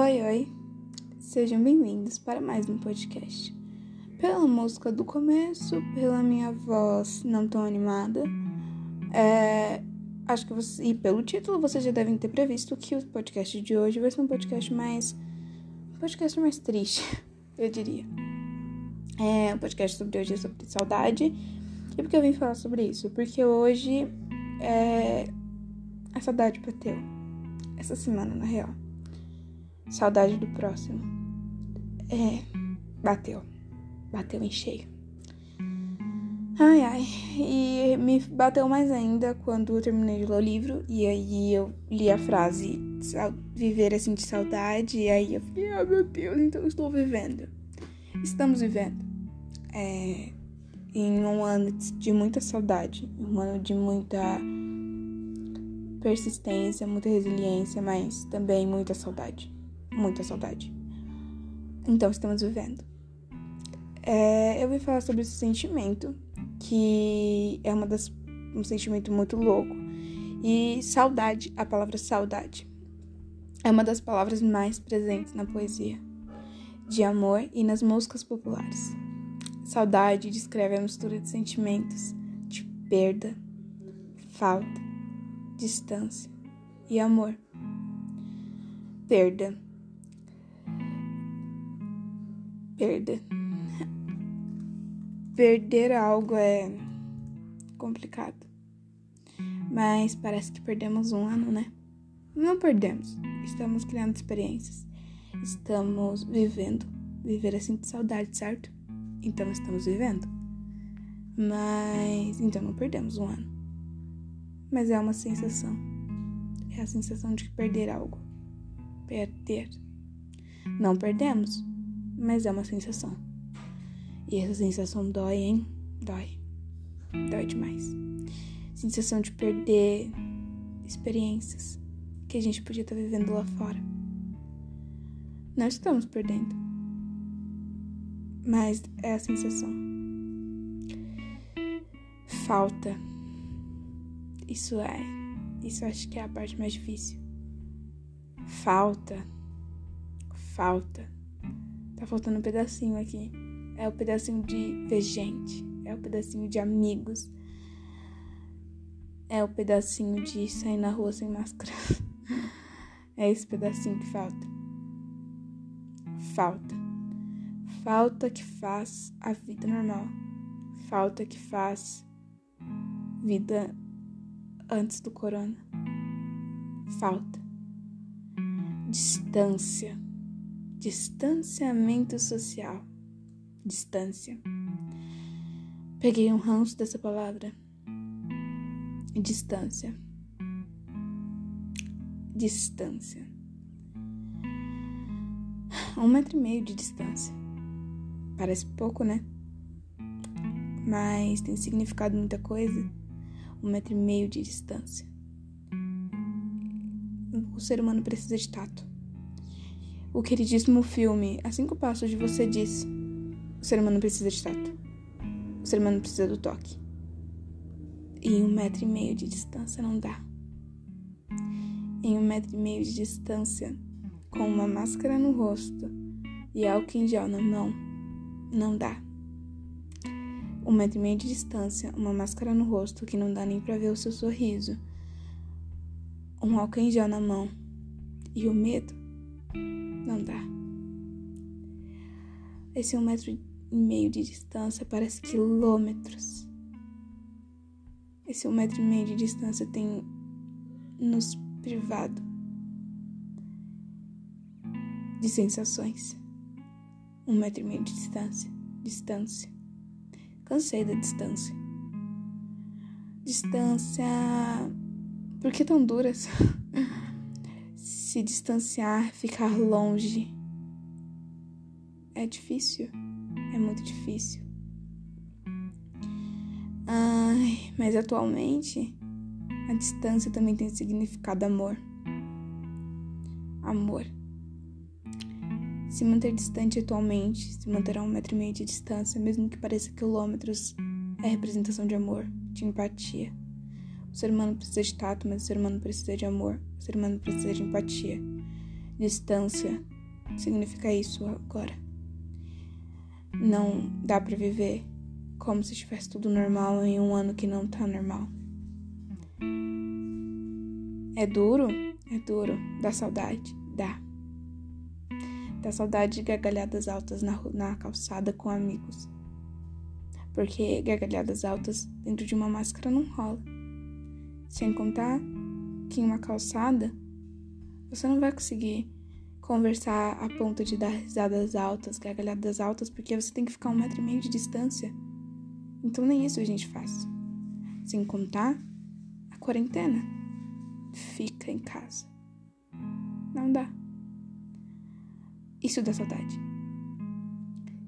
Oi, oi, sejam bem-vindos para mais um podcast. Pela música do começo, pela minha voz não tão animada, é, acho que você, e pelo título vocês já devem ter previsto que o podcast de hoje vai ser um podcast mais, um podcast mais triste, eu diria. É, o podcast sobre hoje é sobre saudade. E por que eu vim falar sobre isso? Porque hoje é, a saudade bateu. Essa semana, na real. Saudade do próximo. É, bateu. Bateu em cheio. Ai, ai. E me bateu mais ainda quando eu terminei de ler o livro. E aí eu li a frase viver assim de saudade. E aí eu falei, ah, oh, meu Deus, então eu estou vivendo. Estamos vivendo. É, em um ano de muita saudade. Um ano de muita persistência, muita resiliência, mas também muita saudade muita saudade. Então, estamos vivendo. É, eu vim falar sobre esse sentimento, que é uma das, um sentimento muito louco. E saudade, a palavra saudade, é uma das palavras mais presentes na poesia, de amor e nas músicas populares. Saudade descreve a mistura de sentimentos de perda, falta, distância e amor. Perda perda. Perder algo é complicado. Mas parece que perdemos um ano, né? Não perdemos. Estamos criando experiências. Estamos vivendo. Viver assim de saudade, certo? Então estamos vivendo. Mas. Então não perdemos um ano. Mas é uma sensação. É a sensação de perder algo. Perder. Não perdemos mas é uma sensação. E essa sensação dói, hein? Dói. Dói demais. Sensação de perder experiências que a gente podia estar vivendo lá fora. Não estamos perdendo. Mas é a sensação. Falta. Isso é. Isso acho que é a parte mais difícil. Falta. Falta Tá faltando um pedacinho aqui. É o pedacinho de ver gente. É o pedacinho de amigos. É o pedacinho de sair na rua sem máscara. é esse pedacinho que falta. Falta. Falta que faz a vida normal. Falta que faz vida antes do corona. Falta. Distância Distanciamento social. Distância. Peguei um ranço dessa palavra. Distância. Distância. Um metro e meio de distância. Parece pouco, né? Mas tem significado muita coisa. Um metro e meio de distância. O ser humano precisa de tato o queridíssimo filme A Cinco Passos de Você disse: o ser humano precisa de tato. O ser humano precisa do toque. E um metro e meio de distância não dá. Em um metro e meio de distância, com uma máscara no rosto e álcool em gel na mão, não dá. Um metro e meio de distância, uma máscara no rosto que não dá nem para ver o seu sorriso, um álcool em gel na mão e o medo não dá. Esse um metro e meio de distância parece quilômetros. Esse um metro e meio de distância tem nos privado de sensações. Um metro e meio de distância. Distância. Cansei da distância. Distância. Por que tão duras? se distanciar, ficar longe. É difícil, é muito difícil. Ai, mas atualmente a distância também tem significado amor. Amor. Se manter distante atualmente, se manter a um metro e meio de distância, mesmo que pareça quilômetros, é representação de amor, de empatia. O ser humano precisa de tato, mas o ser humano precisa de amor. O ser humano precisa de empatia, distância significa isso agora. Não dá para viver como se estivesse tudo normal em um ano que não tá normal. É duro? É duro. Dá saudade? Dá. Dá saudade de gargalhadas altas na, na calçada com amigos. Porque gargalhadas altas dentro de uma máscara não rola. Sem contar que em uma calçada você não vai conseguir conversar a ponto de dar risadas altas, gargalhadas altas, porque você tem que ficar um metro e meio de distância. Então nem isso a gente faz. Sem contar a quarentena. Fica em casa. Não dá. Isso dá saudade.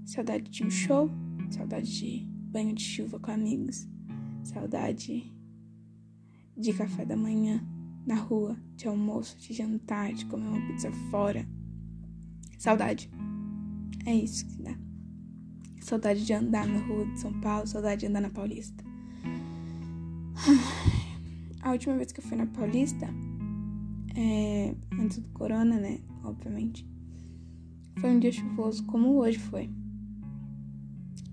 Saudade de um show, saudade de banho de chuva com amigos, saudade de café da manhã na rua, de almoço, de jantar, de comer uma pizza fora. Saudade. É isso que dá. Saudade de andar na rua de São Paulo, saudade de andar na Paulista. A última vez que eu fui na Paulista, é, antes do corona, né? Obviamente. Foi um dia chuvoso, como hoje foi.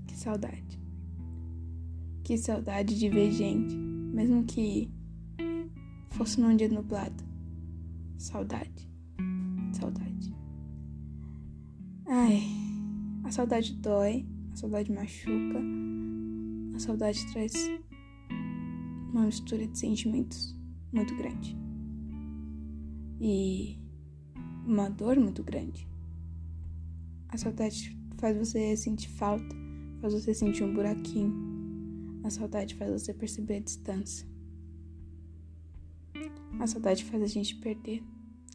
Que saudade. Que saudade de ver gente, mesmo que fosse num dia nublado. Saudade. Saudade. Ai, a saudade dói, a saudade machuca, a saudade traz uma mistura de sentimentos muito grande. E uma dor muito grande. A saudade faz você sentir falta, faz você sentir um buraquinho. A saudade faz você perceber a distância. A saudade faz a gente perder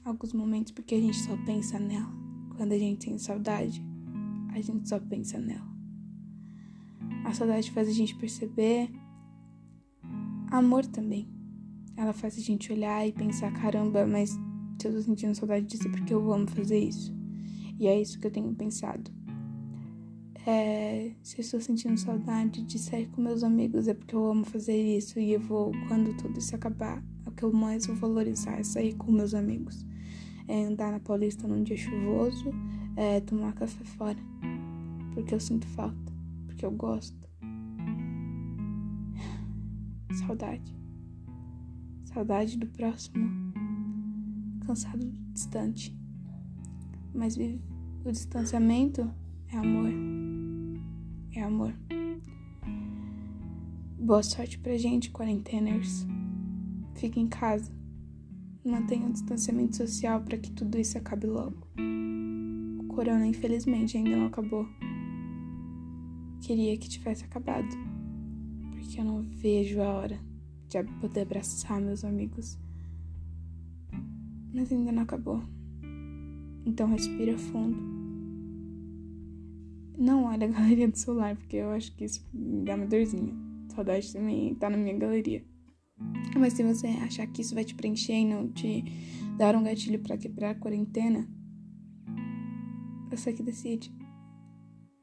alguns momentos porque a gente só pensa nela. Quando a gente tem saudade, a gente só pensa nela. A saudade faz a gente perceber amor também. Ela faz a gente olhar e pensar: caramba, mas se eu tô sentindo saudade disso porque eu amo fazer isso. E é isso que eu tenho pensado. É, se eu estou sentindo saudade de sair com meus amigos é porque eu amo fazer isso e eu vou, quando tudo isso acabar, é o que eu mais vou valorizar é sair com meus amigos. É andar na Paulista num dia chuvoso, é tomar café fora. Porque eu sinto falta, porque eu gosto. Saudade. Saudade do próximo. Cansado distante. Mas vive o distanciamento é amor. É amor. Boa sorte pra gente, quarenteners. Fique em casa. Mantenha o distanciamento social para que tudo isso acabe logo. O corona, infelizmente, ainda não acabou. Queria que tivesse acabado, porque eu não vejo a hora de poder abraçar meus amigos. Mas ainda não acabou. Então respira fundo. Não olha a galeria do celular, porque eu acho que isso dá uma dorzinha. Saudade também tá na minha galeria. Mas se você achar que isso vai te preencher e não te dar um gatilho para quebrar a quarentena, você que decide.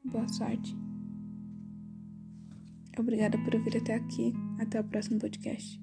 Boa sorte. Obrigada por ouvir até aqui. Até o próximo podcast.